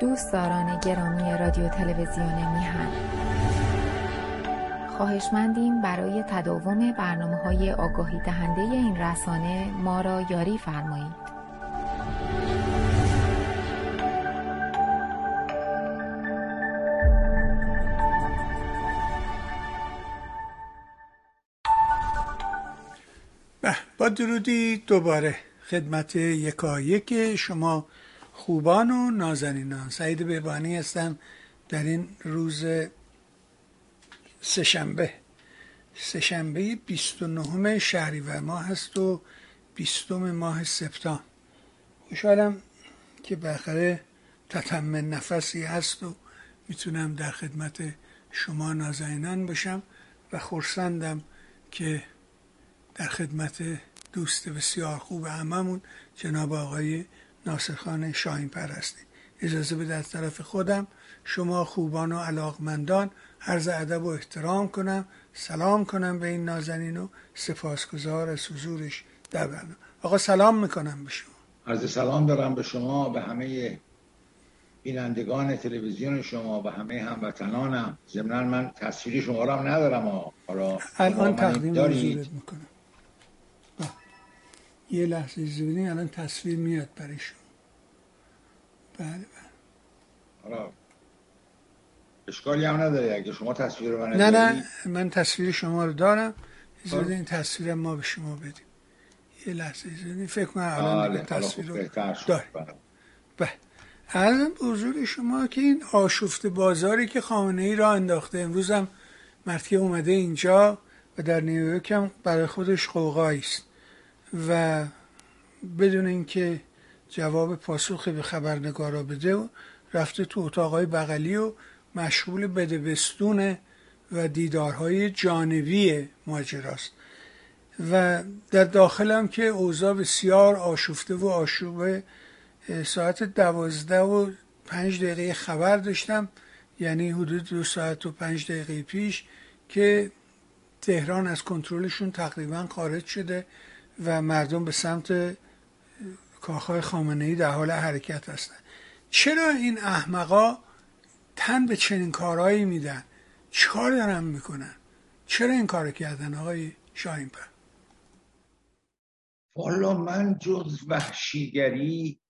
دوستداران گرامی رادیو تلویزیون میهن خواهشمندیم برای تداوم برنامه های آگاهی دهنده این رسانه ما را یاری فرمایید. با درودی دوباره خدمت یکایک شما خوبان و نازنینان. سعید بهبانی هستم در این روز سهشنبه. سهشنبه 29 شهریور ماه هست و 20 ماه سپتامبر. خوشحالم که بالاخره تتم نفسی هست و می‌تونم در خدمت شما نازنینان باشم و خورسندم که در خدمت دوست بسیار خوب هممون جناب آقای ناصرخان شاهین پرستی اجازه بده از طرف خودم شما خوبان و علاقمندان عرض ادب و احترام کنم. سلام کنم به این نازنین و سپاسگزار از حضورش در برنامه آقا سلام می‌کنم به شما. عرض سلام دارم به شما به همه بینندگان تلویزیون شما و همه هموطنانم. ضمنا من تصویری شما را هم ندارم حالا الان تقدیم حضورت می‌کنم. یه لحظه زودین الان تصویر میاد برای شما. بله بله. اشکالی هم نداره اگه شما تصویر رو نه نه من تصویر شما رو دارم. زودین این تصویر ما به شما بدیم. یه لحظه زودین فکر کنم الان بله، تصویر رو داره بله. ارزم به شما که این آشفت بازاری که خامنه ای را انداخته امروز هم مرتی اومده اینجا و در نیویورک هم برای خودش قوقایی است. و بدون اینکه جواب پاسخی به خبرنگارا بده و رفته تو اتاقای بغلی و مشغول بدبستون و دیدارهای جانبی ماجراست. و در داخلم که اوضاع بسیار آشفته و آشوبه ساعت دوازده و پنج دقیقه خبر داشتم یعنی حدود دو ساعت و پنج دقیقه پیش که تهران از کنترلشون تقریبا خارج شده. و مردم به سمت کاخهای خامنه ای در حال حرکت هستن. چرا این احمقا تن به چنین کارهایی میدن؟ چیکار دارن می‌کنن؟ چرا این کار کردن آقای شاهین پر والا من جز وحشیگری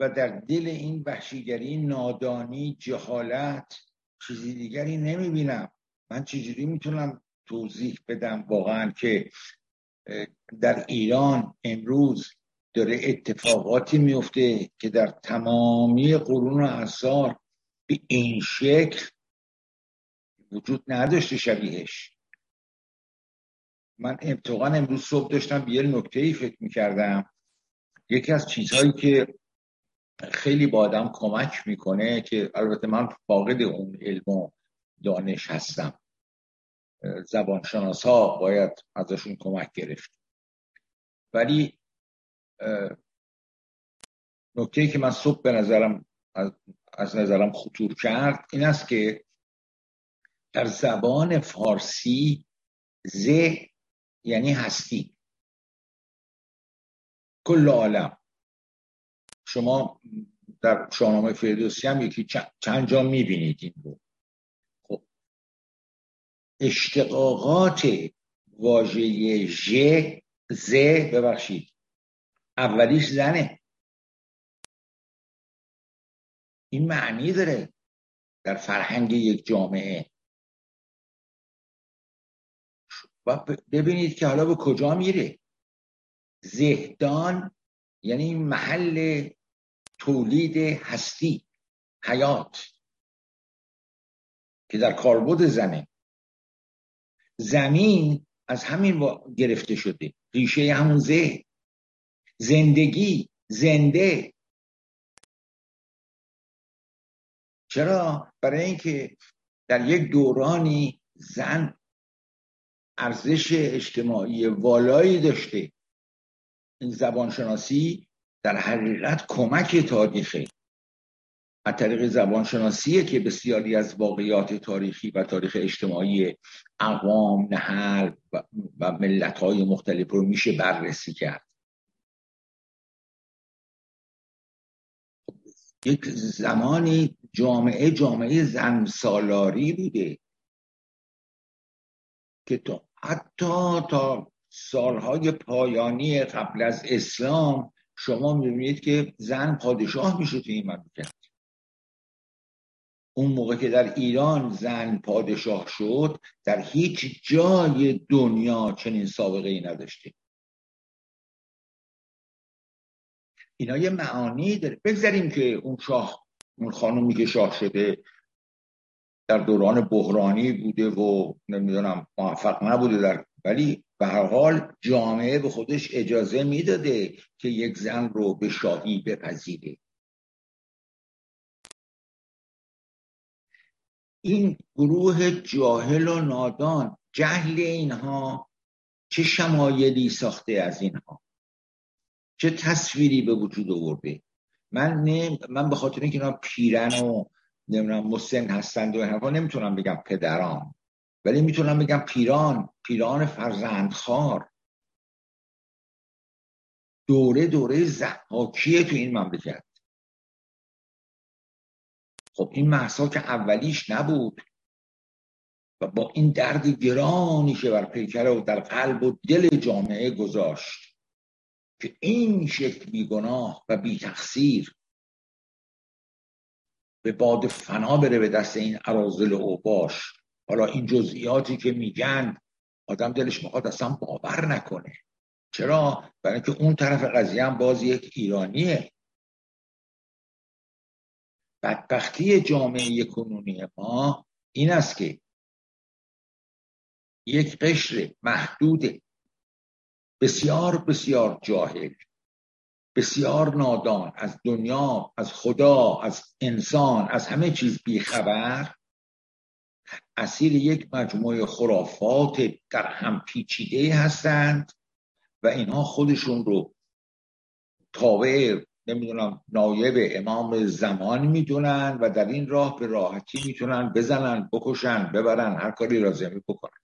و در دل این وحشیگری نادانی جهالت چیزی دیگری نمی‌بینم. من چجوری می‌تونم توضیح بدم واقعا که در ایران امروز داره اتفاقاتی میفته که در تمامی قرون و اثار به این شکل وجود نداشته شبیهش. من اتفاقا امروز صبح داشتم به یه نکته ای فکر می‌کردم. یکی از چیزهایی که خیلی با آدم کمک می‌کنه که البته من فاقد اون علم و دانش هستم. زبانشناس ها باید ازشون کمک گرفت. ولی نکته که من صبح به نظرم از نظرم خطور کرد این است که در زبان فارسی ز یعنی هستی. کل عالم. شما در شاهنامه فردوسی هم یکی چند جا می‌بینید این رو. اشتقاقات واژه ژ ز ببخشید. اولیش زنه. این معنی داره در فرهنگ یک جامعه. و ببینید که حالا به کجا میره. زهدان یعنی محل تولید هستی حیات که در کاربرد زنه. زمین از همین گرفته شده. ریشه همون زه زندگی زنده. چرا؟ برای اینکه در یک دورانی زن ارزش اجتماعی والایی داشته. این زبانشناسی در حقیقت کمک تاریخه. از طریق زبانشناسیه که بسیاری از واقعیات تاریخی و تاریخ اجتماعی اقوام نهل و ملت های مختلف رو میشه بررسی کرد. یک زمانی جامعه جامعه زن سالاری بوده که تو حتی تا سالهای پایانی قبل از اسلام شما می‌بینید که زن پادشاه میشه تو این مملکت. اون موقع که در ایران زن پادشاه شد در هیچ جای دنیا چنین سابقه ای نداشته اینا یه معانی داره. بگذاریم که اون شاه اون خانومی که شاه شده در دوران بحرانی بوده و نمی‌دونم موفق نبوده در ولی به هر حال جامعه به خودش اجازه می‌داده که یک زن رو به شاهی بپذیره. این گروه جاهل و نادان جهل اینها چه شمایلی ساخته از اینها؟ چه تصویری به وجود آورده؟ من نه من به خاطر اینکه اینا پیرن و نمی‌دونم مسن هستند و حرفا نمی‌تونم بگم پدران ولی می‌تونم بگم پیران پیران فرزندخوار. دوره دوره زحاکیه تو این مملکت. خب این محصا که اولیش نبود و با این درد گرانی که بر پیکره و در قلب و دل جامعه گذاشت که این شکل بیگناه و بی تقصیر به باد فنا بره به دست این عرازل اوباش. حالا این جزئیاتی که میگن آدم دلش می‌خواد اصلا باور نکنه. چرا؟ برای اینکه اون طرف قضیه هم باز یک ایرانیه. بدبختی جامعه کنونی ما این است که یک قشر محدود بسیار بسیار جاهل بسیار نادان از دنیا از خدا از انسان از همه چیز بیخبر. اسیر یک مجموعه خرافات در هم پیچیده هستند و اینها خودشون رو تابع نمی‌دونم نایب امام زمان می‌دونن و در این راه به راحتی می‌تونن بزنن بکشن ببرن هر کاری لازمی بکنن.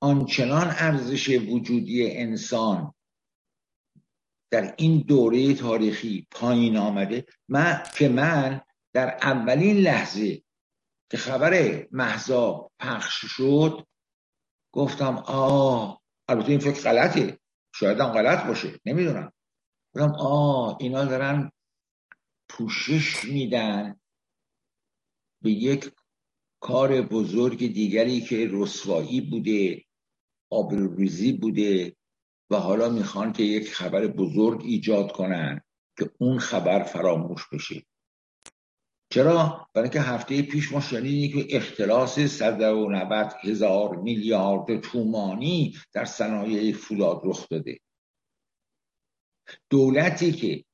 آنچنان ارزش وجودی انسان در این دوره تاریخی پایین آمده من که من در اولین لحظه که خبر محضا پخش شد گفتم آه البته این فکر غلطه. شاید هم غلط باشه نمی‌دونم. گفتم آه اینا دارن پوشش میدن به یک کار بزرگ دیگری که رسوایی بوده آبروریزی بوده و حالا می‌خوان که یک خبر بزرگ ایجاد کنن که اون خبر فراموش بشه. چرا؟ برای که هفته پیش ما شنیدیم که اختلاس 190 هزار میلیارد تومانی در صنایع فولاد رخ داده. دولتی که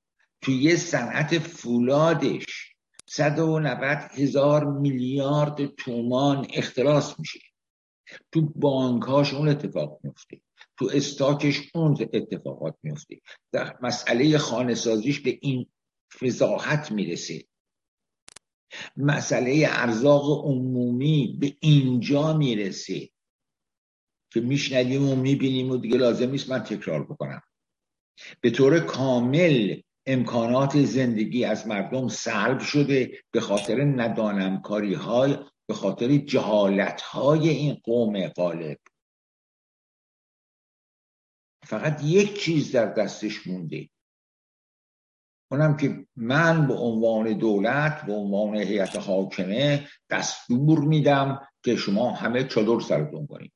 توی صنعت فولادش 190 هزار میلیارد تومان اختلاس میشه. تو بانکاش اون اتفاق میفته تو استاکش اون اتفاقات میفته در مسئله خانه سازیش به این فضاحت می‌رسه. مسئله ارزاق عمومی به اینجا می‌رسه که میشنویم و می‌بینیم و دیگه لازم نیست من تکرار بکنم. به طور کامل امکانات زندگی از مردم سلب شده به خاطر ندانمکاری های به خاطر جهالت های این قوم غالب. فقط یک چیز در دستش مونده. اونم که من به عنوان دولت به عنوان هیئت حاکمه دستور میدم که شما همه چادر سرتون کنید.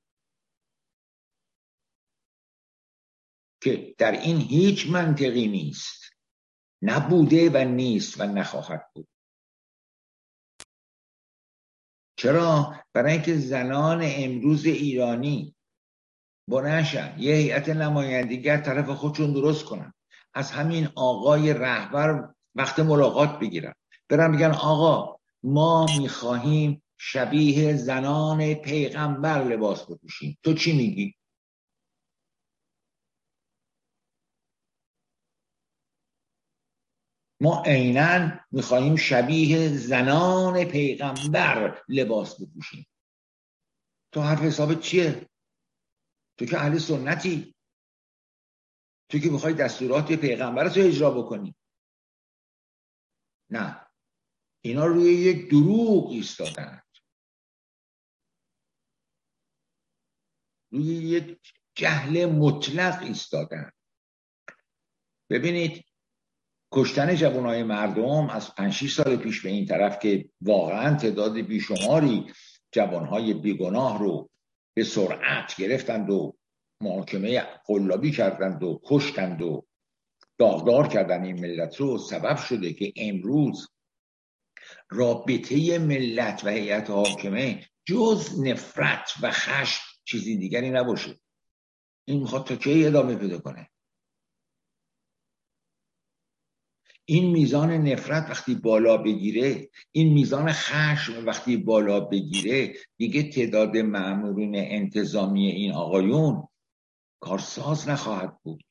که در این هیچ منطقی نیست. نبوده و نیست و نخواهد بود. چرا؟ برای اینکه زنان امروز ایرانی بلنشن یه هیئت نمایندگی طرف خودشون درست کنن. از همین آقای رهبر وقت ملاقات بگیرن برن بگن آقا ما می‌خواهیم شبیه زنان پیغمبر لباس بپوشیم. تو چی میگی؟ ما عینا می‌خواهیم شبیه زنان پیغمبر لباس بپوشیم. تو حرف حساب چیه؟ تو که اهل سنتی. تو که می‌خوای دستورات پیغمبر رو اجرا بکنی. نه. اینا روی یک دروغ ایستادن. روی یک جهل مطلق ایستادن. ببینید کشتن جوانای مردم از 5 سال پیش به این طرف که واقعا تعداد بیشماری جوانهای بیگناه رو به سرعت گرفتند و محاکمه قلابی کردند و کشتند و داغدار کردن این ملت رو. سبب شده که امروز رابطه ملت و هیئت حاکمه جز نفرت و خشم چیزی دیگری نباشه. این می‌خواد تا کی ادامه پیدا کنه؟ این میزان نفرت وقتی بالا بگیره این میزان خشم وقتی بالا بگیره دیگه تعداد معمورین انتظامی این آقایون کارساز نخواهد بود.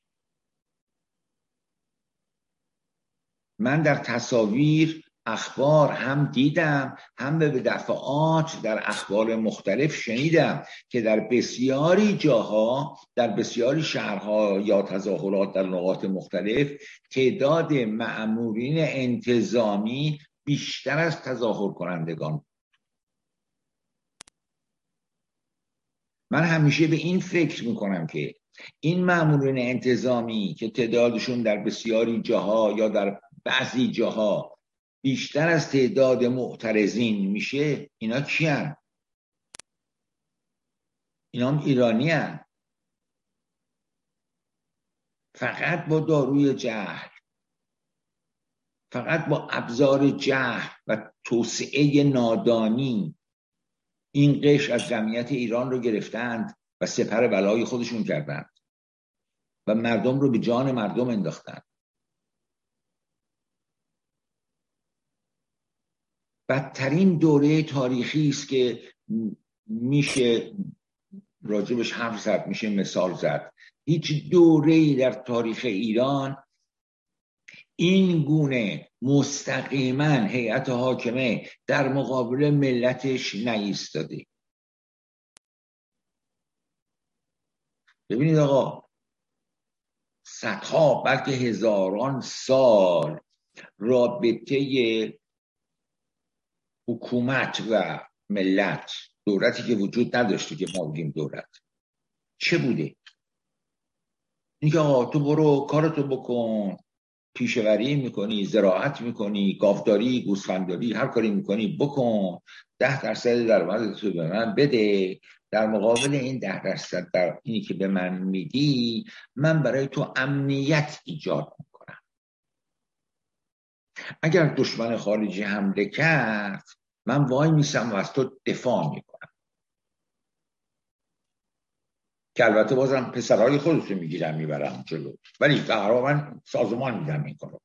من در تصاویر اخبار هم دیدم هم به دفعات در اخبار مختلف شنیدم که در بسیاری جاها در بسیاری شهرها یا تظاهرات در نقاط مختلف تعداد معمورین انتظامی بیشتر از تظاهر کنندگان من همیشه به این فکر می‌کنم که این معمورین انتظامی که تعدادشون در بسیاری جاها یا در بعضی جاها بیشتر از تعداد معترضین میشه اینا کیان؟ اینا هم ایرانی هن. فقط با داروی جهل. فقط با ابزار جهل و توسعه نادانی این قش از جمعیت ایران رو گرفتند. و سپر بلای خودشون کردند. و مردم رو به جان مردم انداختند. بدترین دوره تاریخی است که میشه راجبش حرف زد میشه مثال زد. هیچ دوره در تاریخ ایران این گونه مستقیما هیئت حاکمه در مقابل ملتش نایستاده ببینید آقا صدها بلکه هزاران سال رابطه حکومت و ملت دولتی که وجود نداشته که ما بگیم دولت. چه بوده؟ اینکه آقا تو برو کارتو بکن پیشوری می‌کنی زراعت می‌کنی گاوداری گوسفنداری هر کاری می‌کنی بکن ده درصد درآمد تو به من بده. در مقابل این ده درصد در اینی که به من میدی من برای تو امنیت ایجاد می‌کنم. اگر دشمن خارجی حمله کرد من وای میسم و از تو دفاع می‌کنم. که البته بازم پسرهای خودتو می‌گیرم می‌برم جلو. ولی در من سازمان میدم این کارو.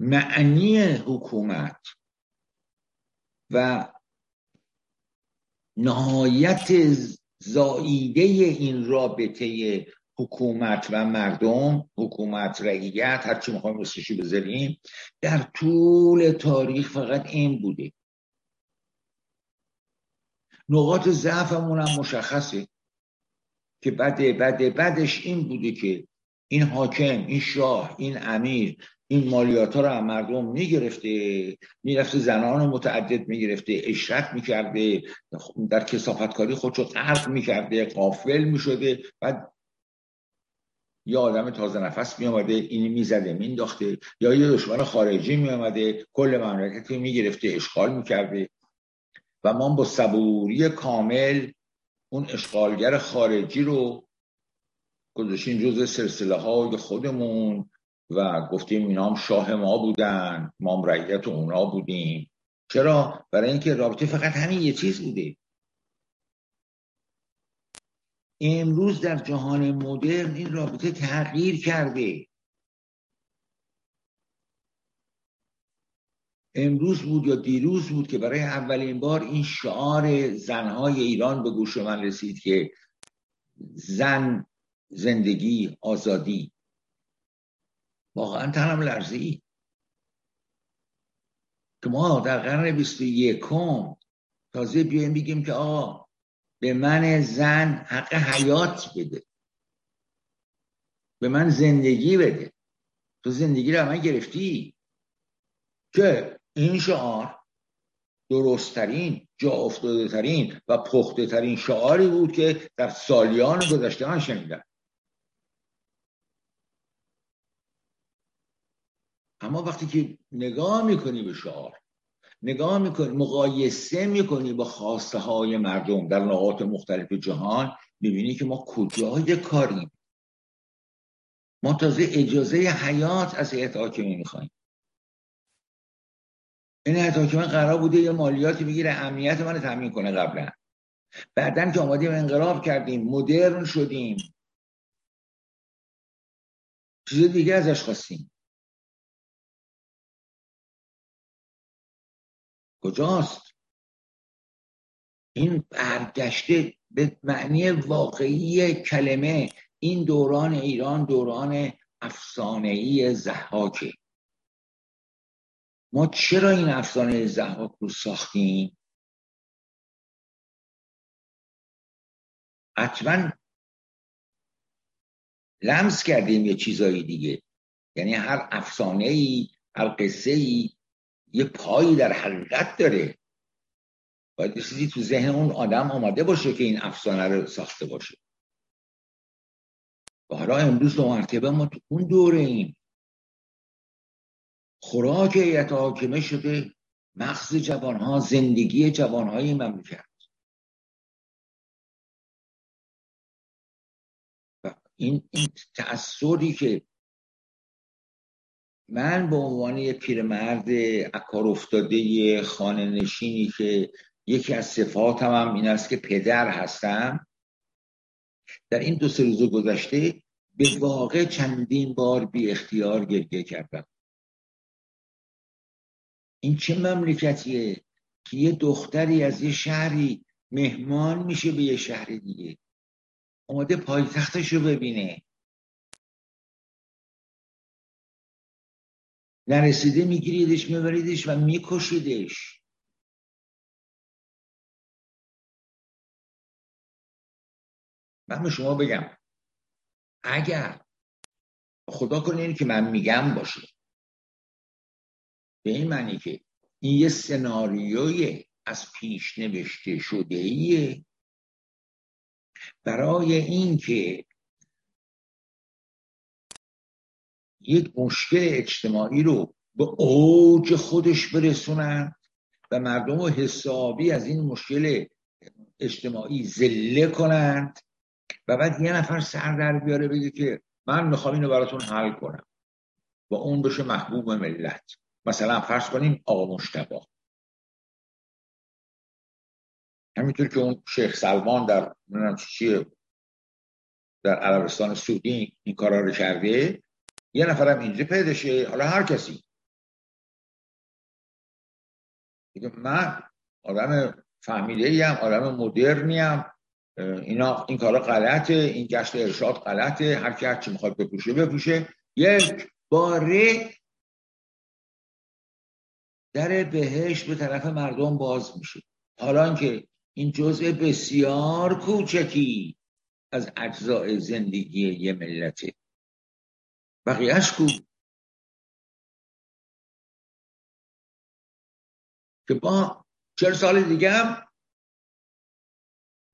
معنی حکومت و نهایت زاییده این رابطه حکومت و مردم حکومت رعیت هر چی می‌خوایم اسمشو بذاریم در طول تاریخ فقط این بوده. نقاط ضعفمون هم مشخصه که بده بده بدش این بوده که این حاکم این شاه این امیر این مالیات ها رو از مردم می‌گرفته می‌رفته زنان متعدد می‌گرفته اشرت می‌کرده در کسافتکاری خودشو غرق می‌کرده قافل می‌شده. بعد یا آدم تازه نفس می آمده اینی می‌زده مینداخته یا یه دشمن خارجی می کل مملکت می‌گرفته اشغال می‌کرده. و ما با صبوری کامل اون اشغالگر خارجی رو گذاشتیم جز سلسله های خودمون. و گفتیم اینا هم شاه ما بودن ما هم رعیت اونا بودیم. چرا؟ برای اینکه رابطه فقط همین یه چیز بوده. امروز در جهان مدرن این رابطه تغییر کرده. امروز بود یا دیروز بود که برای اولین بار این شعار زنهای ایران به گوش من رسید که زن زندگی آزادی. واقعا تنم لرزی که ما در قرن بیست و یکم تازه بیایم بگیم که آقا به من زن حق حیات بده. به من زندگی بده. تو زندگی رو من گرفتی؟ که این شعار درستترین جا افتاده ترین و پخته ترین شعاری بود که در سالیان گذشته من شنیدم. اما وقتی که نگاه می‌کنی به شعار نگاه می‌کنی مقایسه می‌کنی با خواسته های مردم در نقاط مختلف جهان می‌بینی که ما کجای کاریم ما تازه اجازه حیات از هیئت حاکمه می‌خوایم. این هیئت حاکمه قرار بوده یه مالیاتی بگیره امنیت من تامین کنه قبلا. بعدا که آمادیم انقلاب کردیم مدرن شدیم. چیز دیگه ازش خواستیم. کجاست؟ این برگشته به معنی واقعی کلمه این دوران ایران دوران افسانه‌ای زحاکه ما چرا این افسانه زحاک رو ساختیم؟ حتما لمس کردیم یه چیزایی دیگه. یعنی هر افسانه ای هر قصه ای یه پایی در حقیقت داره. باید چیزی تو ذهن اون آدم آماده باشه که این افسانه رو ساخته باشه. و حالا امروز دو مرتبه ما تو اون دوره این خوراک ایت حاکمه شده مغز جوانها زندگی جوانهای مملکت و این, این تأثیری که من به عنوان یک پیرمرد اکار افتاده خانه نشینی که یکی از صفاتم هم این است که پدر هستم در این دو سه روز گذشته به واقع چندین بار بی اختیار گریه کردم. این چه مملکتیه که یه دختری از یه شهری مهمان میشه به یه شهر دیگه اومده پایتختش رو ببینه. نرسیده میگیریدش میبریدش و میکشیدش. من به شما بگم اگر خدا کنه که من میگم باشه. به این معنی که این یه سناریوی از پیش نوشته شده ایه. برای اینکه یک مشکل اجتماعی رو به اوج خودش برسونن و مردم رو حسابی از این مشکل اجتماعی زله کنند و بعد یه نفر سر در بیاره بگه که من می‌خوام اینو براتون حل کنم. و اون بشه محبوب ملت. مثلا فرض کنیم آقا مشتبا همینطور که اون شیخ سلمان در چیه در عربستان سعودی این کارا رو کرده یه نفرم اینجا پیدا شه حالا هر کسی. من آدم فهمیده ایم آدم مدرنی هم اینا این کارا غلطه این گشت ارشاد غلطه. هر کی هر چی می‌خواد بپوشه بپوشه. یک باره در بهش به طرف مردم باز میشه. حالا که این جزء بسیار کوچکی از اجزاء زندگی یه ملته. بقیهش کو؟ که با چهل سال دیگه هم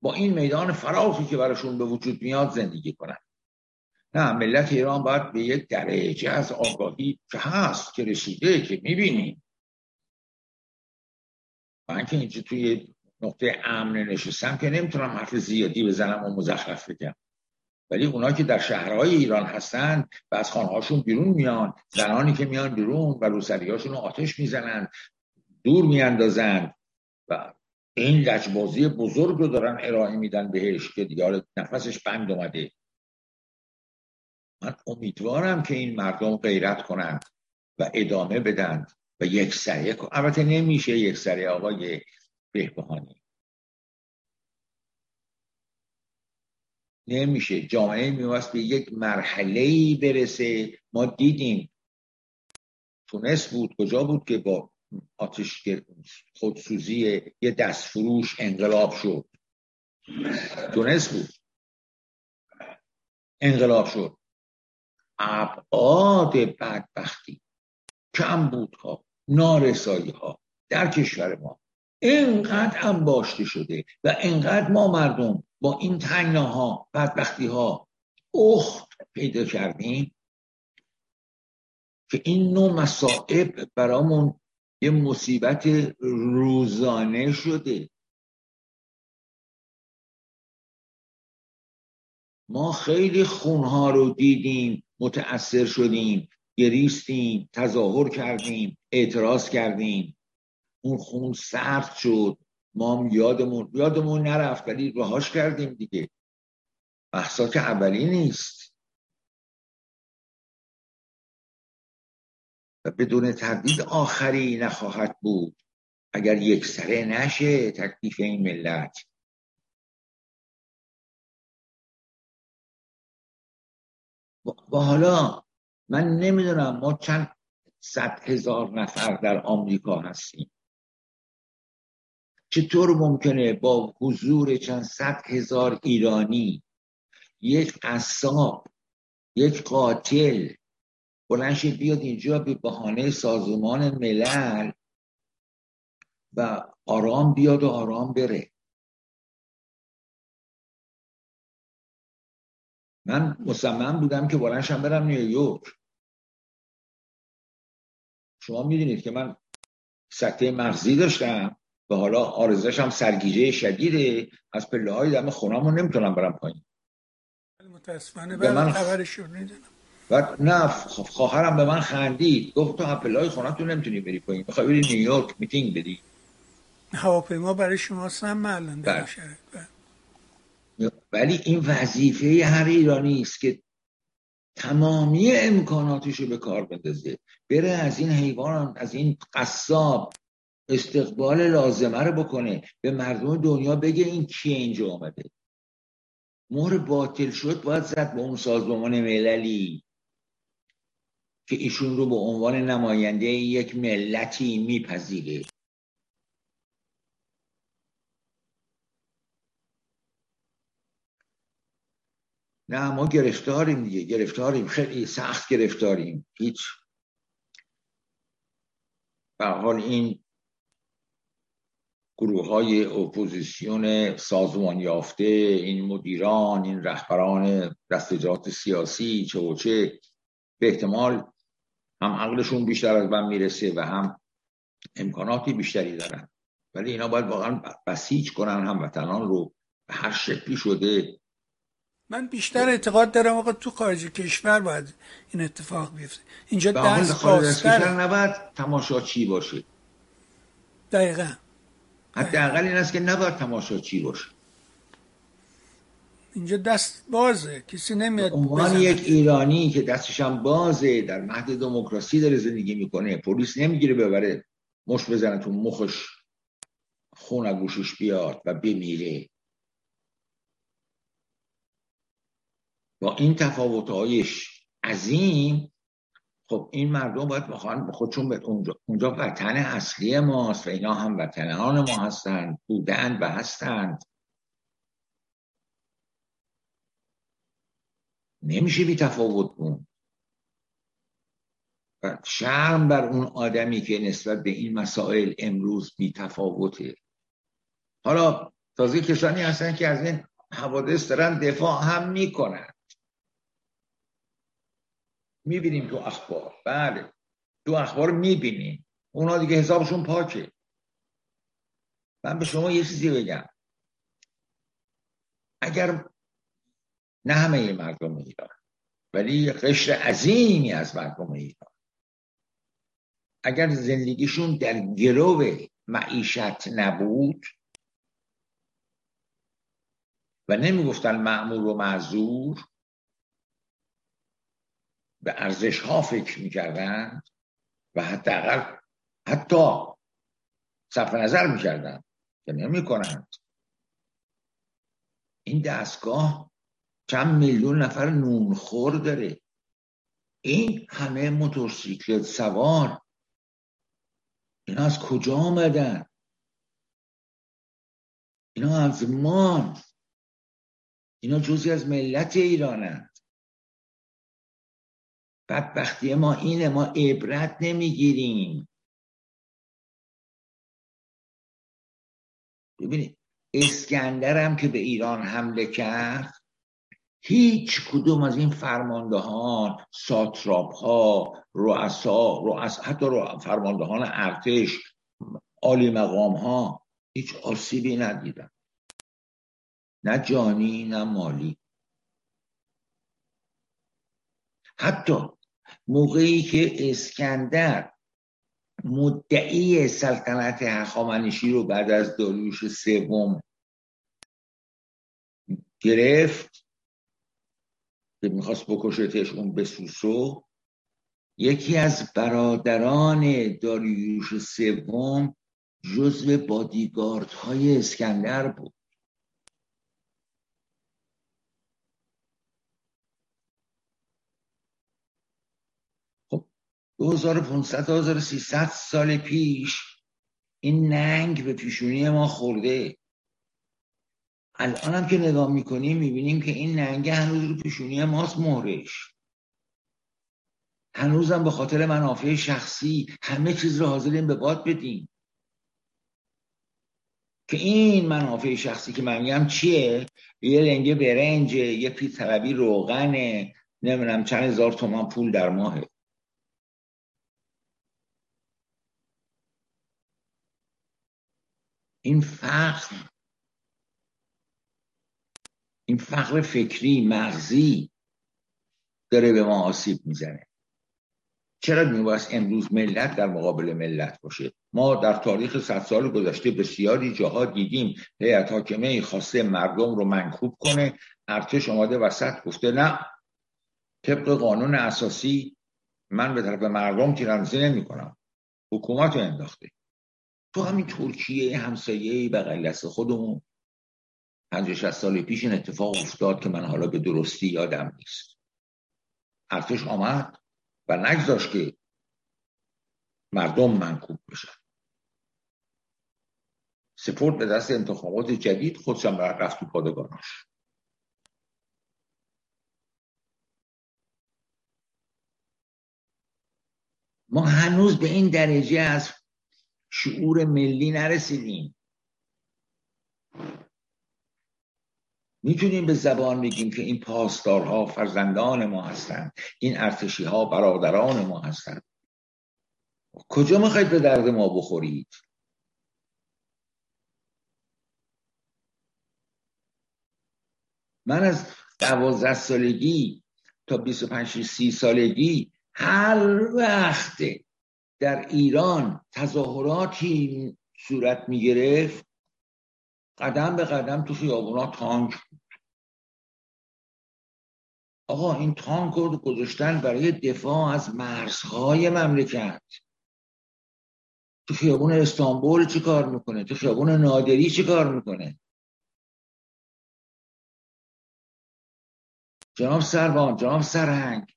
با این میدان فراخی که براشون به وجود میاد زندگی کنن. نه ملت ایران باید به یک درجه از آگاهی که هست که رسیده که می‌بینیم من که اینجا توی نقطه امن نشستم که نمی‌تونم حرف زیادی بزنم و مزخرف بگم. ولی اونا که در شهرهای ایران هستن و از خانهاشون بیرون میان زنانی که میان بیرون و روسریاشون رو آتش می‌زنن دور میاندازن و این لجبازی بزرگ رو دارن ارائه میدن بهش که دیگه نفسش بند اومده. من امیدوارم که این مردم غیرت کنند و ادامه بدن و یک سریع البته نمیشه یک سریع آقای بهبهانی. نمیشه. جامعه میواست به یک مرحله برسه. ما دیدیم. تونست بود. کجا بود که با آتش خودسوزی یه دستفروش انقلاب شد. تونست بود. انقلاب شد. ابعاد بدبختی. کمبودها نارسایی ها در کشور ما. اینقدر انباشته شده و اینقدر ما مردم با این تنگناها بدبختی ها اخت پیدا کردیم که این نوع مسائب برامون یه مصیبت روزانه شده. ما خیلی خونها رو دیدیم متأثر شدیم گریستیم تظاهر کردیم اعتراض کردیم. اون خون سرد شد. ما یادمون یادمون نرفت ولی رهاش کردیم دیگه. بحثا که اولی نیست. و بدون تردید آخری نخواهد بود. اگر یک سره نشه تکلیف این ملت. و حالا من نمی‌دونم ما چند صد هزار نفر در آمریکا هستیم. چطور ممکنه با حضور چند صد هزار ایرانی یک قصاب یک قاتل بلنش بیاد اینجا به بهانه سازمان ملل و آرام بیاد و آرام بره؟ من مصمم بودم که بلنشم برم نیویورک. شما می‌دونید که من سکته مغزی داشتم. و حالا آرزش هم سرگیجه شدیده. از پله های دم خونامو نمی‌تونم برم پایین. متاسفانه به من خبرش و نه خواهرم به من خندید. گفت تو پله های خونم نمی‌تونی بری پایین. می‌خوای بری نیویورک میتینگ بدی؟ هواپیما برای شما سم الان در ولی این وظیفه هر ایرانی است که تمامی امکاناتش رو به کار بندازه. بره از این حیوان از این قصاب استقبال لازمه رو بکنه. به مردم دنیا بگه این کیه اینجا آمده مهر باطل شد باید زد به اون سازمان مللی. که ایشون رو به عنوان نماینده یک ملتی میپذیره. نه ما گرفتاریم دیگه. گرفتاریم. خیلی سخت گرفتاریم. هیچ. به حال این گروه های اپوزیسیون سازمان یافته این مدیران این رهبران دستجات سیاسی چه و چه به احتمال هم عقلشون بیشتر از من می‌رسه و هم امکاناتی بیشتری دارن. ولی اینا باید واقعا بسیج کنن هموطنان رو به هر شکلی شده. من بیشتر اعتقاد دارم آقا تو خارج کشور باید این اتفاق بیفته. اینجا دست کشور نباید تماشاچی باشه. دقیقا. حداقل این است که نباید تماشاچی باشه. اینجا دست بازه کسی نمیاد عنوان یک ایرانی که دستش هم بازه در مهد دموکراسی داره زندگی می‌کنه پلیس نمی‌گیره ببره مش بزنه تو مخش خون گوشش بیاد و بمیره. با این تفاوتهایش عظیم خب این مردم باید بخوان خودشون به اونجا, اونجا وطن اصلی ماست و اینا هم وطنان ما هستند بودند و هستند نمیشه بی تفاوت بود. و شرم بر اون آدمی که نسبت به این مسائل امروز بی تفاوته. حالا تازه کسانی هستن که از این حوادث دارن دفاع هم می‌کنن. می‌بینیم تو اخبار. بله. تو اخبار می‌بینیم. اونا دیگه حسابشون پاکه. من به شما یه چیزی بگم. اگر نه همه مردم ایران ولی قشر عظیمی از مردم ایران. اگر زندگیشون در گرو معیشت نبود و نمی‌گفتن معمول و معذور به ارزش ها فکر می‌کردن و حداقل حتی صرف نظر می‌کردن که نمی‌کنند این دستگاه چند میلیون نفر نونخور داره. این همه موتورسیکلت سوار. اینا از کجا آمدن؟ اینا از مان اینا جزی از ملت ایرانند بدبختی ما اینه ما عبرت نمی‌گیریم. ببینید اسکندرم که به ایران حمله کرد هیچ کدوم از این فرماندهان ساتراپ ها رؤسا رؤس حتی فرماندهان ارتش عالی مقام ها هیچ آسیبی ندیدن. نه جانی نه مالی. حتی موقعی که اسکندر مدعی سلطنت هخامنشی رو بعد از داریوش سوم گرفت که می‌خواست بکشتش اون به سوسو یکی از برادران داریوش سوم جزو بادیگارد های اسکندر بود. 2500 1300 سال پیش این ننگ به پیشونی ما خورده. الان هم که نگاه می‌کنیم می‌بینیم که این ننگ هنوز رو پیشونی ماست مهرش. هنوزم به خاطر منافع شخصی همه چیز رو حاضرین به باد بدیم. که این منافع شخصی که من میگم چیه؟ یه لنگه برنج یه پیت طلبی روغنه نمی‌دونم چند هزار تومان پول در ماهه. این فقر این فقر فکری مغزی داره به ما آسیب می‌زنه. چرا میباید امروز ملت در مقابل ملت باشه؟ ما در تاریخ صد سال گذشته بسیاری جاها دیدیم هیئت حاکمه خواسته مردم رو منکوب کنه ارتش آماده وسط گفته نه. طبق قانون اساسی من به طرف مردم تیراندازی نمی کنم حکومت رو انداخته. تو همین ترکیه همسایه بغل دست خودمون. پنج سال پیش این اتفاق افتاد که من حالا به درستی یادم نیست. ارتش آمد و نگذاشت که مردم منکوب بشن. سپورت به دست انتخابات جدید خودشم رفت تو پادگاناش. ما هنوز به این درجه از شعور ملی نرسیدیم. می‌تونیم به زبان بگیم که این پاسدارها فرزندان ما هستند. این ارتشی ها برادران ما هستند. کجا می‌خواید به درد ما بخورید؟ من از دوازده سالگی تا 25 سی سالگی هر وقت در ایران تظاهراتی صورت می گرفت قدم به قدم تو خیابونا تانک بود. آقا این تانک رو گذاشتن برای دفاع از مرزهای مملکت. تو خیابون استانبول چی کار می‌کنه؟ تو خیابون نادری چی کار می‌کنه؟ جناب سروان جناب سرهنگ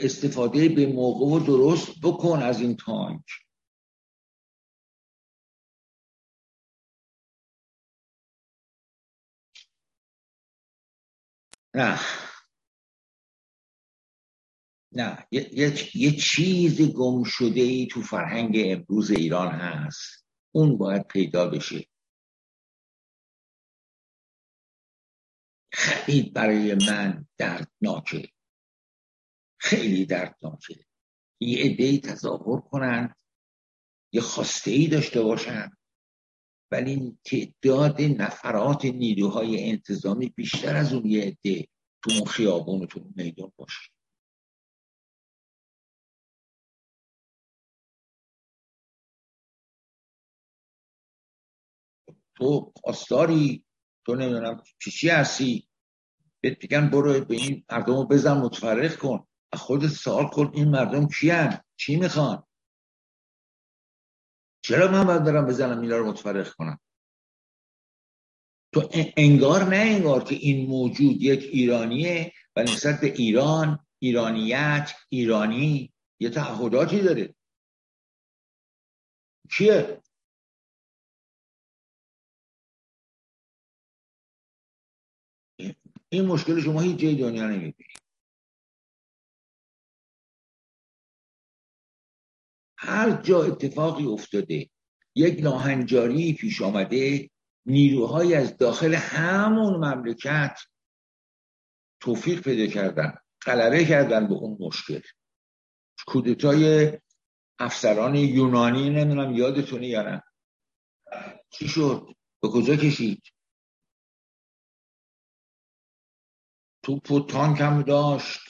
استفاده به موقع و درست بکن از این تانک. نه. نه. یه, یه چیز گم شده ای تو فرهنگ امروز ایران هست. اون باید پیدا بشه. خیلی برای من دردناکه. خیلی دردناکه یه عده تظاهر کنند یه خواسته ای داشته باشند ولی تعداد نفرات نیروهای انتظامی بیشتر از اون یه عده تو اون خیابون و تو اون میدان باشه. تو پاسداری تو نمی‌دونم چی هستی؟ بهت میگن برو به این مردم رو بزن متفرق کن. خودت سوال کن این مردم کیان؟ چی می‌خوان؟ چرا من باید برم بزنم اینا رو متفرق کنم؟ تو انگار نه انگار که این موجود یک ایرانیه و نسبت به ایران ایرانیت ایرانی یه تعهداتی داره. کیه؟ این مشکل شما هیچ جای دنیا نمی‌بینید هر جا اتفاقی افتاده یک ناهنجاری پیش آمده نیروهایی از داخل همون مملکت توفیق پیدا کردن غلبه کردن به اون مشکل. کودتای افسران یونانی نمی‌دونم یادتونه یا چی شد؟ به کجا کشید؟ توپ و تانک هم داشت.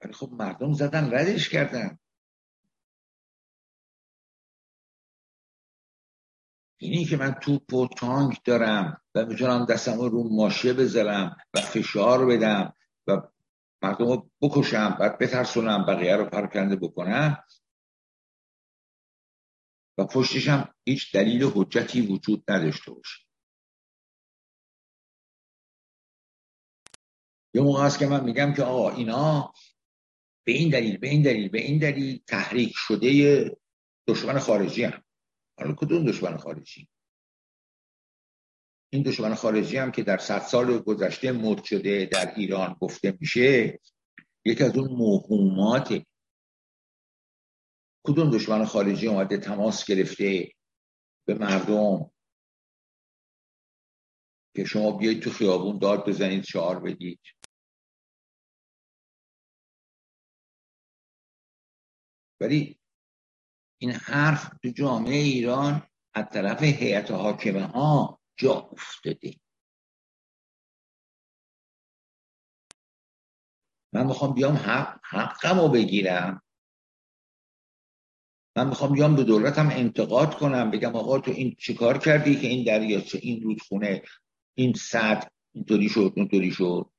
ولی خب مردم زدن ردش کردن. اینی که من توپ و تانک دارم و می‌تونم دستم رو ماشه بذارم و فشار بدم و مردم رو بکشم بعد بترسونم بقیه رو پرکنده بکنم. و پشتش هم هیچ دلیل و حجتی وجود نداشته باشه. یه موقع هست که من میگم که آقا اینا به این دلیل به این دلیل به این دلیل تحریک شده دشمن خارجی هم. حالا کدوم دشمن خارجی؟ این دشمن خارجی هم که در صد سال گذشته مرد شده در ایران گفته میشه یکی از اون موهومات. کدوم دشمن خارجی اومده تماس گرفته به مردم؟ که شما بیایید تو خیابون داد بزنید شعار بدید. ولی این حرف تو جامعه ایران از طرف هیئت حاکمه ها جا افتاده. من می‌خوام بیام حق حقم رو بگیرم. من می‌خوام بیام به دولتم انتقاد کنم بگم آقا تو این چیکار کردی که این دریاچه این رودخونه این صد اینطوری شد اینطوری شد؟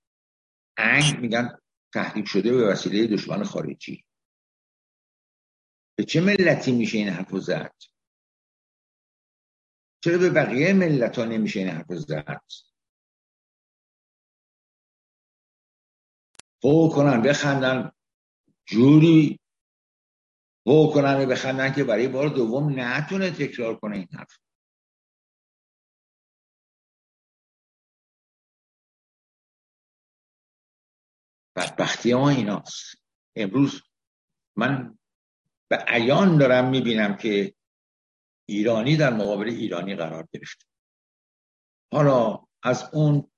انگ میگن تحریک شده به وسیله دشمن خارجی. به چه ملتی میشه این حرف زد؟ چرا به بقیه ملت ها نمیشه این حرف زد؟ هو کنن بخندن جوری هو کنن بخندن که برای بار دوم نتونه تکرار کنه این حرف. بدبختی ما ایناست. امروز من به عیان دارم می‌بینم که ایرانی در مقابل ایرانی قرار گرفته. حالا از اون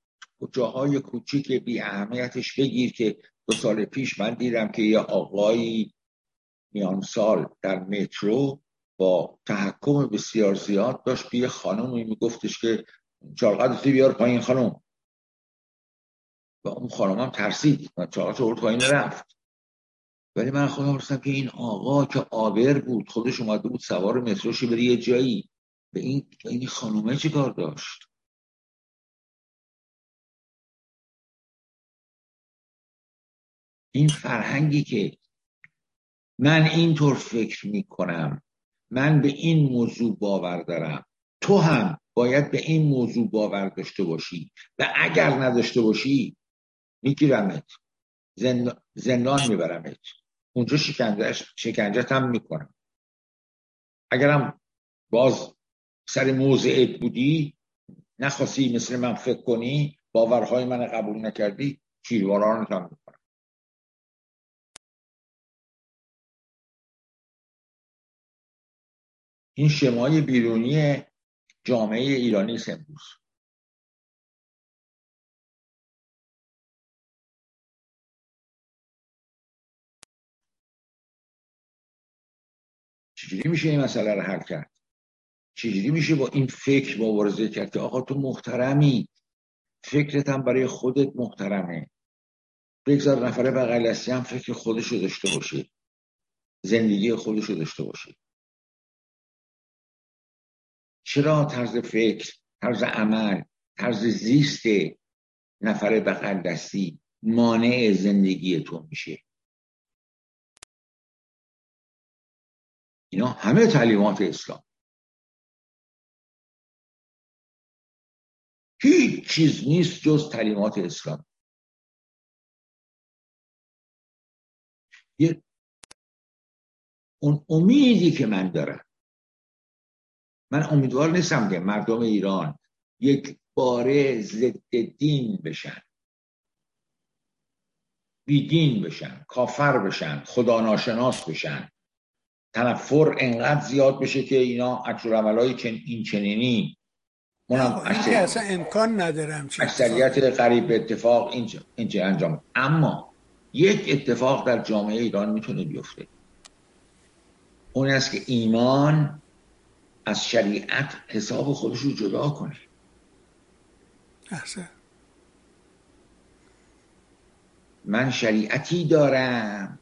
جاهای کوچیک بی اهمیتش بگیر که دو سال پیش من دیدم که یه آقایی میان سال در مترو با تحکم بسیار زیاد داشت به یه خانومی. میگفتش که چالقدرتی بیار پایین خانم و اون خانم هم ترسید و چالقدر پایین رفت. ولی من خودم رسیدم که این آقا که آبر بود خودش اومده بود سوار متروشی بری یه جایی. به این این خانومه چی کار داشت؟ این فرهنگی که من اینطور فکر می‌کنم من به این موضوع باور دارم. تو هم باید به این موضوع باور داشته باشی. و اگر نداشته باشی میگیرمت. زندان میبرمت. اونجا شکنجت هم می‌کنم. اگرم باز سر موضعت بودی نخواستی مثل من فکر کنی باورهای من قبول نکردی چیروارانت هم می‌کنم این شمای بیرونی جامعه ایرانی امروز. چجوری میشه این مسئله رو حل کرد؟ چجوری میشه با این فکر مبارزه کرد که آقا تو محترمی فکرت هم برای خودت محترمه. بگذار نفره بغل هم فکر خودش رو داشته باشه. زندگی خودش رو داشته باشه. چرا طرز فکر طرز عمل طرز زیست نفر بغل دستی مانع زندگی تو میشه؟ اینا همه تعلیمات اسلام. هیچ چیز نیست جز تعلیمات اسلام. یه اون امیدی که من دارم. من امیدوار نیستم که مردم ایران یک باره ضد دین بشن. بیدین بشن کافر بشن خدا ناشناس بشن. تنفر انقدر زیاد بشه که اینا عکس های این چنینی. اونم اصلا امکان ندارم اکثریت قریب به اتفاق اینجا انجام اما یک اتفاق در جامعه ایران می‌تونه بیفته. اون است که ایمان از شریعت حساب خودش رو جدا کنه. احسن. من شریعتی دارم.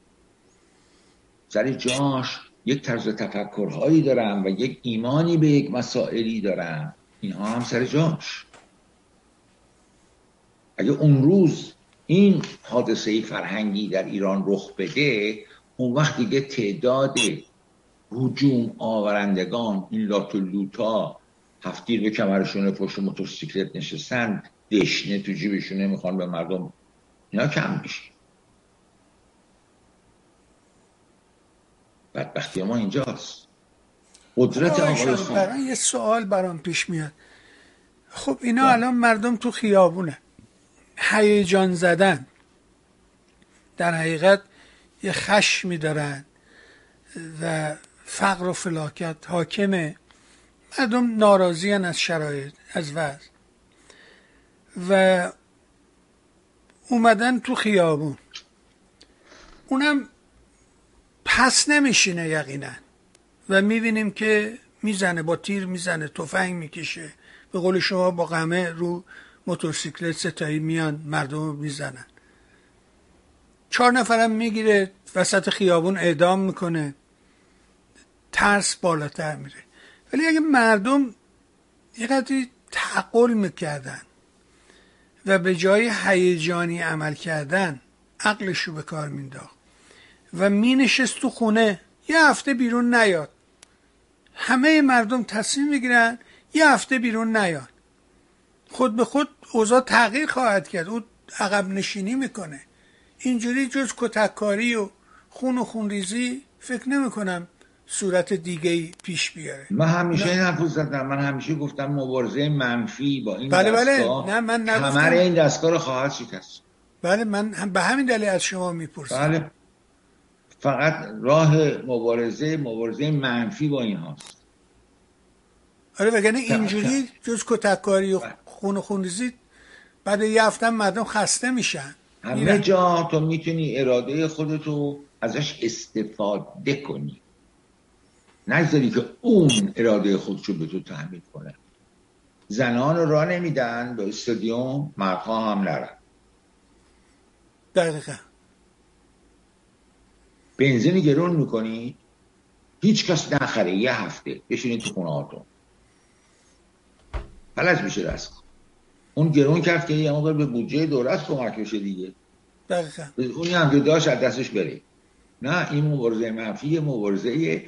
سر جاش یک طرز تفکرهایی دارم و یک ایمانی به یک مسائلی دارم. اینها هم سر جاش. اگه اون روز این حادثه فرهنگی در ایران رخ بده اون وقت دیگه تعداد هجوم آورندگان این لات لوتا هفتیر به کمرشون پشت موتورسیکلت نشستن دشنه تو جیبشونه می‌خوان به مردم اینا کم میشه. بدبختی ما اینجاست. قدرت آقای یه سوال برام پیش میاد. خب اینا بله. الان مردم تو خیابونه. هیجان زدن. در حقیقت یه خشمی دارن و فقر و فلاکت حاکمه. مردم ناراضی از شرایط از وضع. و اومدن تو خیابون. اونم پس نمیشینه یقینا. و می‌بینیم که می‌زنه با تیر می‌زنه تفنگ می‌کشه. به قول شما با قمه رو موتورسیکلت ستایی میان مردم می‌زنن. چهار نفرم می‌گیره وسط خیابون اعدام می‌کنه. ترس بالاتر میره. ولی اگه مردم یه قدری تعقل می‌کردن و به جای هیجانی عمل کردن عقلش رو به کار مینداخت و مینشست تو خونه. یه هفته بیرون نیاد. همه مردم تصمیم می‌گیرن یه هفته بیرون نیاد. خود به خود اوضاع تغییر خواهد کرد. او عقب نشینی می‌کنه. اینجوری جز کتککاری و خون و خونریزی فکر نمی‌کنم صورت دیگه پیش بیاره. من همیشه این حرف زدم. من همیشه گفتم مبارزه منفی با این بله بله. نه من نگفتم. این دستگاه رو خواهد شکست. بله من هم به همین دلیل از شما می‌پرسم. بله. فقط راه مبارزه مبارزه منفی با این هاست. آره وگرنه اینجوری جز کتککاری و بله. خون و خونریزی بعد یه هفته مردم خسته میشن. همه جا تو می‌تونی اراده خودتو ازش استفاده کنی. نگذاری که اون اراده خودشو به تو تحمیل کنه. زنان رو راه نمیدن به استادیوم مردها هم نرن. دقیقا. بنزین گرون می‌کنی؟ هیچ کس نخره یه هفته. بشینید تو خونه هاتون فلج میشه دست اون گرون کرد که یه موقع به بودجه دولت کمک بشه دیگه. دقیقا. اونی هم که داشت از دستش بره. نه این مبارزه منفی مبارزه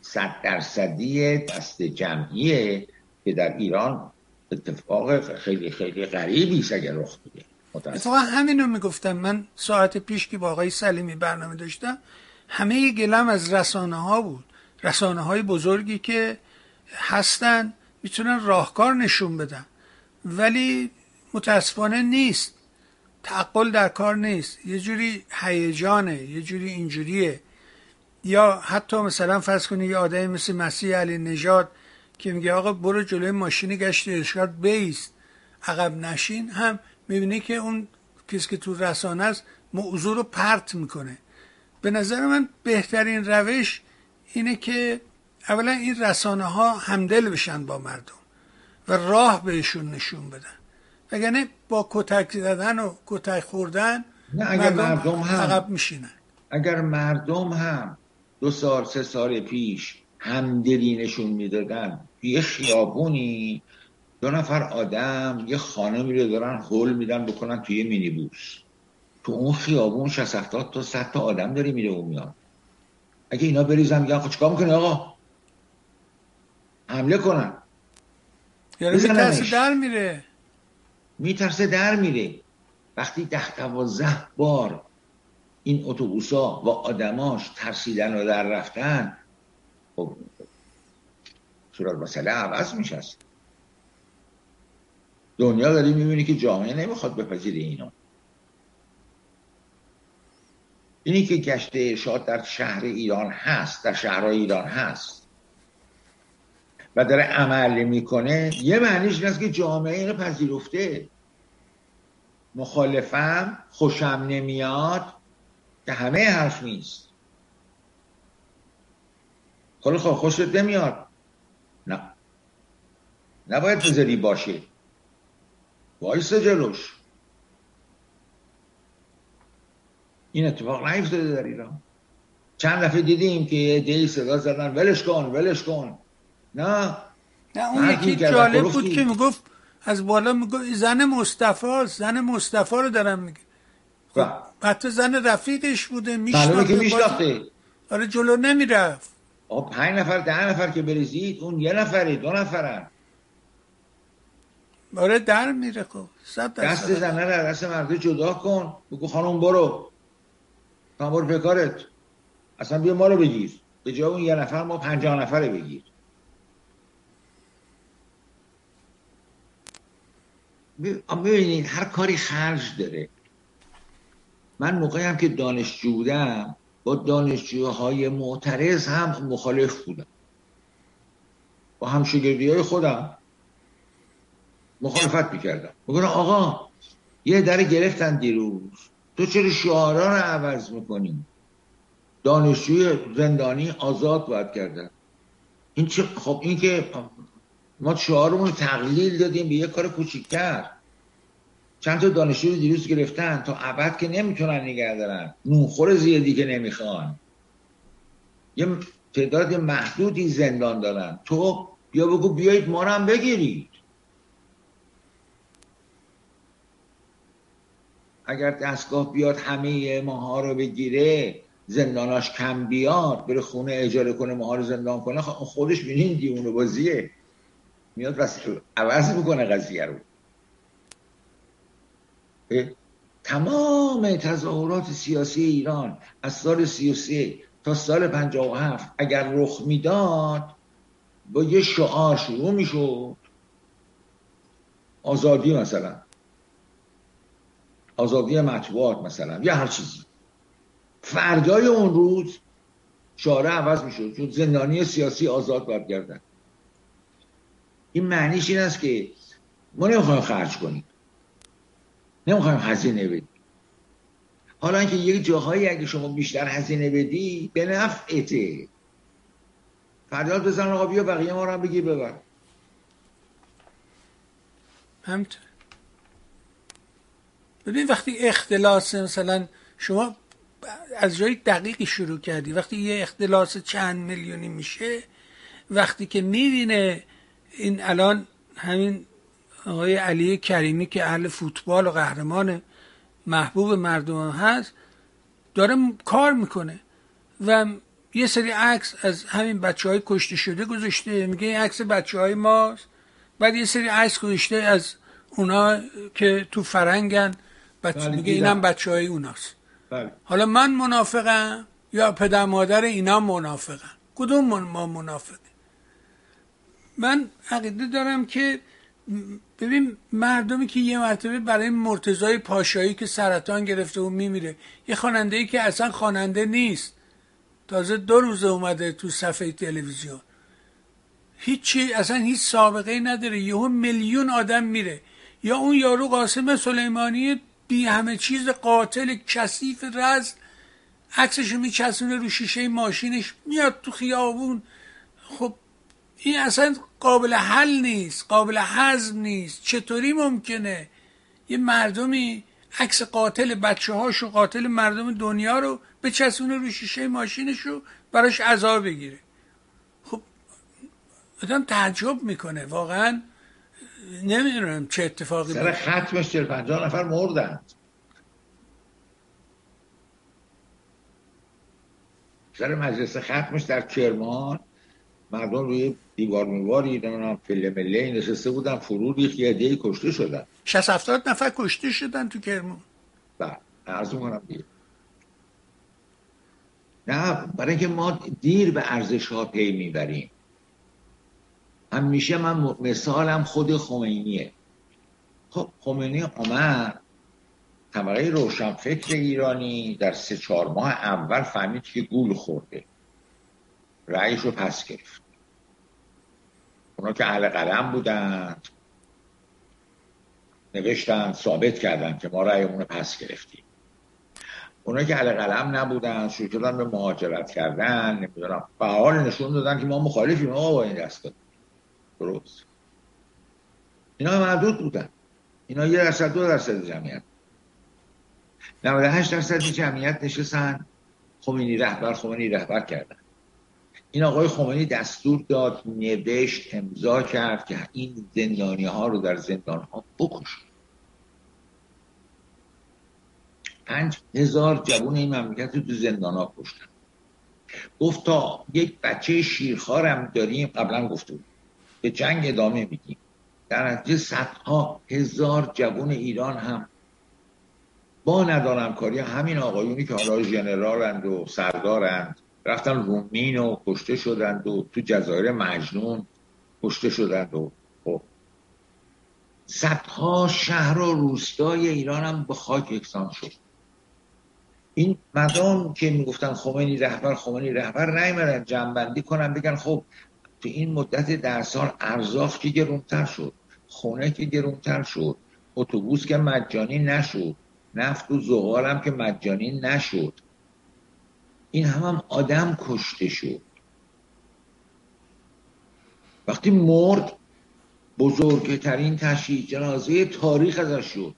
صد درصدی دست جمعیه که در ایران اتفاق خیلی خیلی غریبی است اگر رخ بده. اتفاقا همین رو می‌گفتم. من ساعت پیش که با آقای سلیمی برنامه داشتم همه گلم از رسانه ها بود. رسانه های بزرگی که هستن می‌تونن راهکار نشون بدن. ولی متاسفانه نیست. تعقل در کار نیست. یه جوری هیجانه یه جوری اینجوریه. یا حتی مثلا فرض کنی یه آدمی مثل مسیح علی نژاد که میگه آقا برو جلوی ماشین گشت ارشاد بیست. عقب نشین هم می‌بینی که اون کسی که تو رسانه است موضوع رو پرت می‌کنه. به نظر من بهترین روش اینه که اولا این رسانه ها همدل بشن با مردم و راه بهشون نشون بدن. وگرنه با کتک زدن و کتک خوردن نه اگر مردم, مردم هم عقب میشینن. اگر مردم هم دو سال سه سال پیش همدلی نشون می‌دادن یه خیابونی دو نفر آدم یه خانه میره دارن هول میدن بکنن توی مینی بوس تو اون خیابون 60 تا 100 تا آدم داری میره و میاد. اگه اینا بریزن میگن خب چیکار می‌کنی آقا؟ حمله کنن. یعنی میترسه در میره. میترسه در میره. وقتی ده دوازده بار این اتوبوسا و آدماش ترسیدن و در رفتن خب صورت مسئله عوض میشه دنیا داری می‌بینی که جامعه نمی‌خواد بپذیره اینو. اینی که گشت ارشاد در شهر ایران هست در شهرهای ایران هست و داره عمل می‌کنه یه معنیش این که جامعه اینو پذیرفته. مخالفم خوشم نمیاد که همه حرف نیست. خب خب خوشت نمیاد. نه. نباید بذاری باشه. وایسته جلوش. این اتفاق نیفتاده در ایران. چند دفعه دیدیم که یه دی صدا زدن ولش کن ولش کن. نه؟ نه اون یکی جالب بود که می‌گفت از بالا می‌گفت زن مصطفی زن مصطفی رو دارم میگه. خب بله. حتی زن رفیقش بوده میشناخته آره جلو نمی‌رفت. آه پنج نفر ده نفر که بریزید اون یه نفره دو نفرن. آره در میره خب. دست زنه رو دست مرده جدا کن. بگو خانم برو. خانم برو پکارت اصلا بیا ما رو بگیر. به جای اون یه نفر ما پنجاه نفره بگیر. ببینید هر کاری خرج داره. من موقعی هم که دانشجو بودم با دانشجوهای معترض هم مخالف بودم. با همشگردی های خودم. مخالفت می‌کردم. میگن آقا یه در گرفتن دیروز. تو چرا شعارا رو عوض می‌کنی؟ دانشجوی زندانی آزاد باید کردن این چه خب این که ما شعارمون تقلیل دادیم به یه کار کوچیکتر. چند تا دانشجو دیروز گرفتن تا ابد که نمی‌تونن نگه دارن. نونخور زیادی که نمی‌خوان. یه تعداد محدودی زندان دارن. تو بیا بگو بیایید ما رو هم بگیرید اگر دستگاه بیاد همه ماها رو بگیره زنداناش کم بیاد بره خونه اجاره کنه ماها رو زندان کنه خودش بینین دیونه بازیه. میاد بس عوض می‌کنه قضیه رو. تمام تظاهرات سیاسی ایران از سال 33 تا سال 57 اگر رخ می‌داد با یه شعار شروع می‌شد. آزادی مثلا. آزادی مطبوعات مثلا یا هر چیزی. فردای اون روز شعار عوض می‌شد چون زندانی سیاسی آزاد باید گردن. این معنیش این است که ما نمی‌خوایم خرج کنیم. نمی‌خوایم هزینه بدیم. حالا اینکه یک جاهایی اگه شما بیشتر هزینه بدی به نفعته. فریاد بزن آقا بیا بقیه ما رو هم بگیر ببر. همطور ببین وقتی اختلاس مثلا شما از جای دقیقی شروع کردی وقتی یه اختلاس چند میلیونی میشه وقتی که می‌بینه این الان همین آقای علی کریمی که اهل فوتبال و قهرمان محبوب مردم هست داره کار می‌کنه و یه سری عکس از همین بچه های کشته شده گذاشته میگه این عکس بچه های ماست. بعد یه سری عکس گذاشته از اونا که تو فرنگن. بچه بله میگه اینم بچه های اوناست. بله. حالا من منافقم یا پدر مادر اینا منافقم کدوم ما منافقه من عقیده دارم که ببین مردمی که یه مرتبه برای مرتضای پاشایی که سرطان گرفته و میمیره یه خواننده ای که اصلا خواننده نیست تازه دو روزه اومده تو صفحه تلویزیون. هیچی اصلا هیچ سابقه ای نداره. یهو میلیون آدم میره. یا اون یارو قاسم سلیمانی بی همه چیز قاتل کثیف رز عکسشو میچسونه رو شیشه ماشینش میاد تو خیابون. خب این اصلا قابل حل نیست قابل حزم نیست. چطوری ممکنه؟ یه مردمی عکس قاتل بچه هاشو قاتل مردم دنیا رو به چسونه رو شیشه ماشینش رو براش عذاب بگیره. خب آدم تعجب می‌کنه واقعا. نمی‌دونم چه اتفاقی سر ختمش چهل پنجاه نفر مردن. سر مجلس ختمش در کرمان مردم روی دیوار میواری نمی‌دونم فیلم مله نشسته بودن فرو ریخت یه کشته شدن. 60 70 نفر کشته شدن تو کرمان. بله عرض کنم دیگه. نه برای اینکه ما دیر به ارزش ها پی می‌بریم. همیشه من مثالم خود خمینیه. خب خمینی آمد طبقه روشنفکر ایرانی در سه چهار ماه اول فهمید که گول خورده. رأیش رو پس گرفت. اونا که اهل قلم بودند نوشتن ثابت کردن که ما رأیمون رو پس گرفتیم. اونا که اهل قلم نبودن شروع کردن به مهاجرت کردن نمی‌دونم فعال نشون دادن که ما مخالفیم ما با این دست درست. اینا محدود بودن. اینا یه درصد دو درصد جمعیت. 98 درصد جمعیت نشستن. خمینی رهبر خمینی رهبر کردن. این آقای خمینی دستور داد نوشت امضا کرد که این زندانی ها رو در زندان ها بکشن پنج هزار جوون این مملکت رو تو زندان ها کشتن. گفت تا یک بچه شیرخوارم داریم قبلا گفته به جنگ ادامه میدیم. در نتیجه صدها هزار جوون ایران هم با ندارم کاری همین آقایونی که حالا ژنرالند و سردارند رفتن رومین و کشته شدند و تو جزایر مجنون کشته شدند و خب. صدها شهر و روستای ایران هم به خاک یکسان شد. این مردم که می‌گفتن خمینی رهبر خمینی رهبر نیمدن جنبندی کنن بگن خب تو این مدت در سال ارزاق که گرونتر شد خونه که گرونتر شد اتوبوس که مجانی نشد نفت و زغال هم که مجانی نشد. این هم, هم آدم کشته شد. وقتی مرد بزرگترین تشییع جنازه تاریخ ازش شد.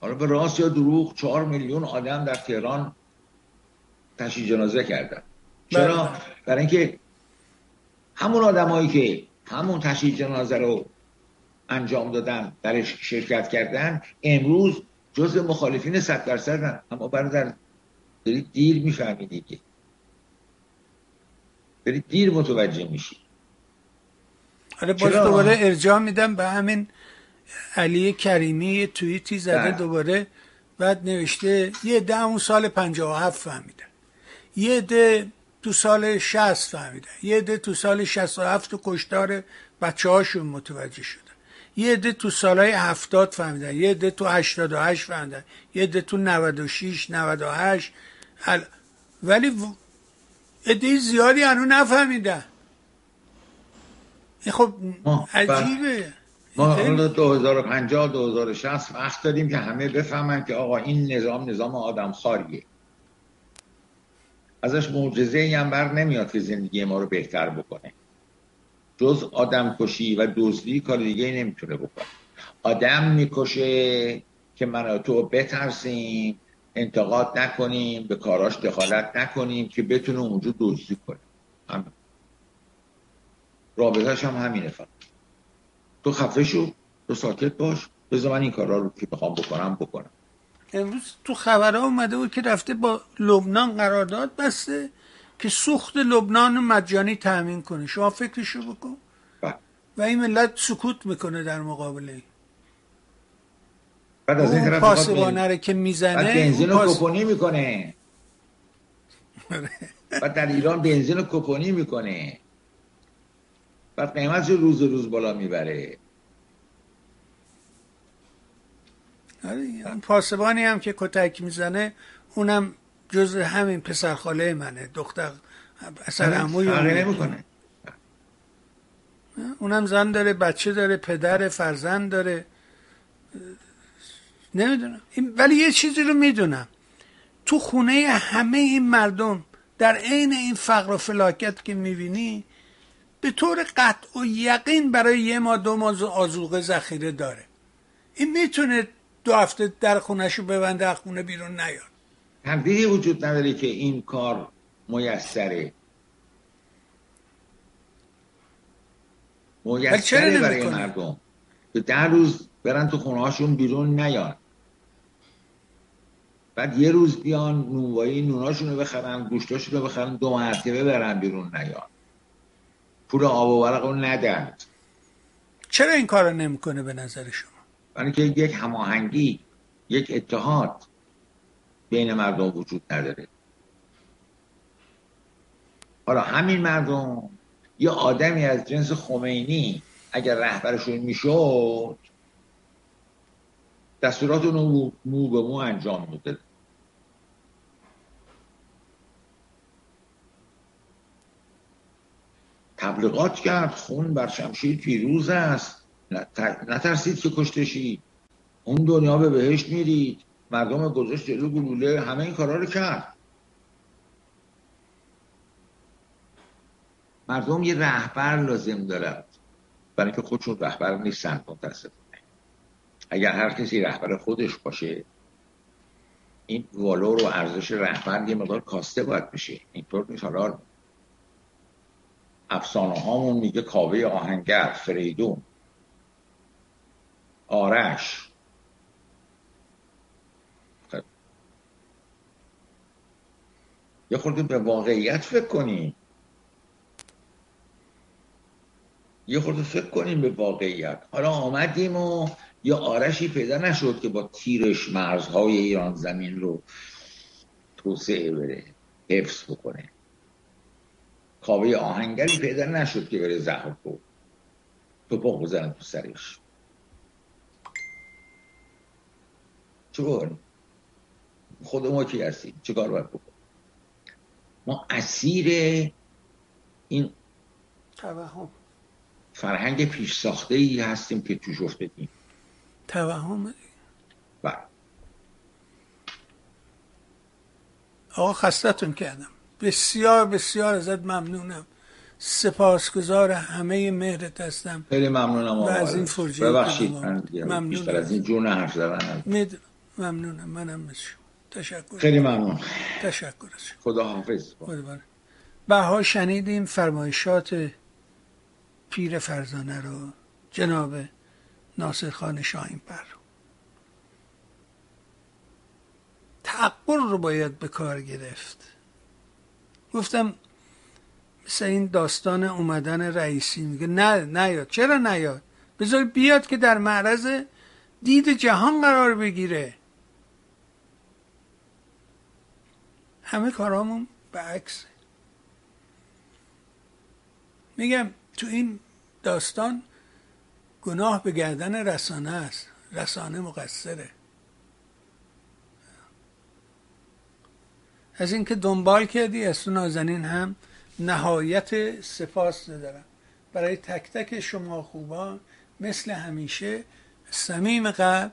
حالا به راست یا دروغ چهار میلیون آدم در تهران تشییع جنازه کردن. چرا؟ برای اینکه همون آدمایی که همون تشییع جنازه رو انجام دادن درش شرکت کردن امروز جز مخالفین صد درصدن اما برادر دارید دیر می‌فهمی دیگه. دارید دیر متوجه میشی. آره باز دوباره ارجاع میدم به همین علی کریمی یه توییتی زده بله. دوباره. بعد نوشته یه ده اون سال 57 فهمیدن یه ده تو سال 60 فهمیدن. یه ده تو سال 67 تو کشتار بچه هاشون متوجه شدن. یه ده تو سالهای 70 فهمیدن. یه ده تو 88 فهمیدن. یه ده تو 96 98 ولی عده زیادی هنو نفهمیدن. این خب عجیبه. ما حالا 2050 2060 وقت داریم که همه بفهمن که آقا این نظام نظام آدم خاریه ازش معجزه هم بر نمیاد که زندگی ما رو بهتر بکنه. جز آدم کشی و دزدی کار دیگه نمی‌تونه بکنه. آدم می‌کشه که من تو بترسیم انتقاد نکنیم به کاراش دخالت نکنیم که بتونه اونجا دزدی کنه. همین. رابطهش هم همینه فقط. تو خفه شو تو ساکت باش بذار من این کارا رو که بخوام بکنم بکنم. امروز تو خبرها اومده بود که رفته با لبنان قرارداد بسته که سوخت لبنان مجانی تأمین کنه. شما فکرشو بکن. بله. و این ملت سکوت می‌کنه در مقابله. بعد از این طرف پاسبانه که می‌زنه بنزین رو کپونی می‌کنه. بعد در ایران بنزین رو کپونی می‌کنه. بعد قیمت روز روز بالا می‌بره آره پاسبانی هم که کتک می‌زنه اونم جز همین پسرخاله منه دختر اثر عموی نمی‌کنه. اونم زن داره بچه داره پدر فرزند داره. نمی‌دونم. ولی یه چیزی رو می‌دونم. تو خونه همه این مردم در عین این فقر و فلاکت که می‌بینی به طور قطع و یقین برای یه ماه دو ماه آزوقه ذخیره داره. این می‌تونه دو هفته در خونهشو ببنده از خونه بیرون نیاد. تردیدی وجود نداره که این کار میسره. میسره برای مردم. که در روز برن تو خونه هاشون بیرون نیان. بعد یه روز بیان نونوایی نوناشون رو بخرن گوشتاشون رو بخرن دو مرتبه برن بیرون نیان. پول آب و ورق رو ندند چرا این کار رو نمی‌کنه به نظر شما؟ برای که یک هماهنگی یک اتحاد بین مردم وجود نداره. حالا همین مردم یا آدمی از جنس خمینی اگر رهبرشون می‌شد دستورات رو مو به مو انجام میده تبلیغات کرد خون بر شمشیر پیروز است. نترسید که کشتشید اون دنیا به بهشت میرید. مردم گذاشت جلو گلوله همه این کارا رو کرد. مردم یه رهبر لازم دارد برای اینکه خودشون رهبر نیستن متاسفانه. اگر هر کسی رهبر خودش باشه این والور و ارزش رهبر یه مقدار کاسته باید بشه. اینطور نیست حالا افسانه هامون میگه کاوه آهنگر فریدون. آرش. خب. یه خورده به واقعیت فکر کنیم یه خورده فکر کنیم به واقعیت. حالا آمدیم و یا آرشی پیدا نشد که با تیرش مرزهای ایران زمین رو توسعه بره حفظ بکنه. کاوه آهنگری پیدا نشد که بره زهر تو توپاق بزنن تو سرش. چه خود ما کی هستیم؟ چه کار باید بکن ما اسیر این توهم. فرهنگ پیش ساخته ای هستیم که توش افتادیم توهم. بله. آقا خستتون کردم. بسیار بسیار ازت ممنونم. سپاسگزار همه مهرت هستم. خیلی ممنونم و از این فرجه ببخشید ممنون بیشتر از این جون حرف زدن ممنونم منم مثل تشکر. خیلی ممنون. تشکر خدا حافظ. بها شنیدیم فرمایشات پیر فرزانه رو. جناب ناصر خان شاهین پر. تعقل رو باید به کار گرفت. گفتم مثل این داستان اومدن رئیسی میگه نه نیاد. چرا نیاد؟ بذار بیاد که در معرض دید جهان قرار بگیره. همه کارامون به عکس میگم تو این داستان گناه به گردن رسانه است. رسانه مقصره. از اینکه دنبال کردی از تو نازنین هم نهایت سپاس دارم. برای تک تک شما خوبان مثل همیشه صمیم قلب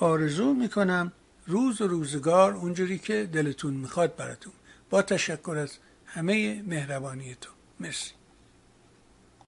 آرزو می‌کنم روز و روزگار اونجوری که دلتون می‌خواد براتون. با تشکر از همه مهربانیتون مرسی.